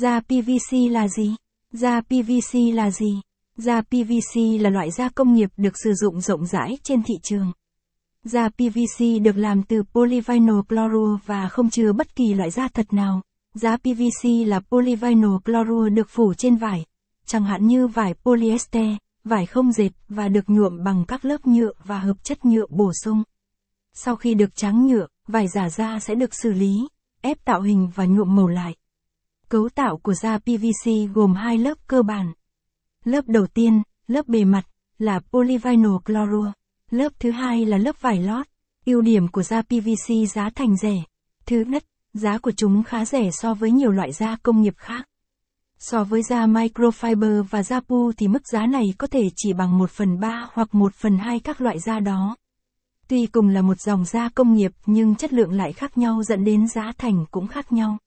Da PVC là gì? Da PVC là gì? Da PVC là loại da công nghiệp được sử dụng rộng rãi trên thị trường. Da PVC được làm từ polyvinyl chlorua và không chứa bất kỳ loại da thật nào. Da PVC là polyvinyl chlorua được phủ trên vải, chẳng hạn như vải polyester, vải không dệt và được nhuộm bằng các lớp nhựa và hợp chất nhựa bổ sung. Sau khi được tráng nhựa, vải giả da sẽ được xử lý, ép tạo hình và nhuộm màu lại. Cấu tạo của da PVC gồm hai lớp cơ bản. Lớp đầu tiên, lớp bề mặt, là polyvinyl chlorua. Lớp thứ hai là lớp vải lót. Ưu điểm của da PVC giá thành rẻ. Thứ nhất, giá của chúng khá rẻ so với nhiều loại da công nghiệp khác. So với da microfiber và da pu thì mức giá này có thể chỉ bằng 1 phần 3 hoặc 1 phần 2 các loại da đó. Tuy cùng là một dòng da công nghiệp nhưng chất lượng lại khác nhau dẫn đến giá thành cũng khác nhau.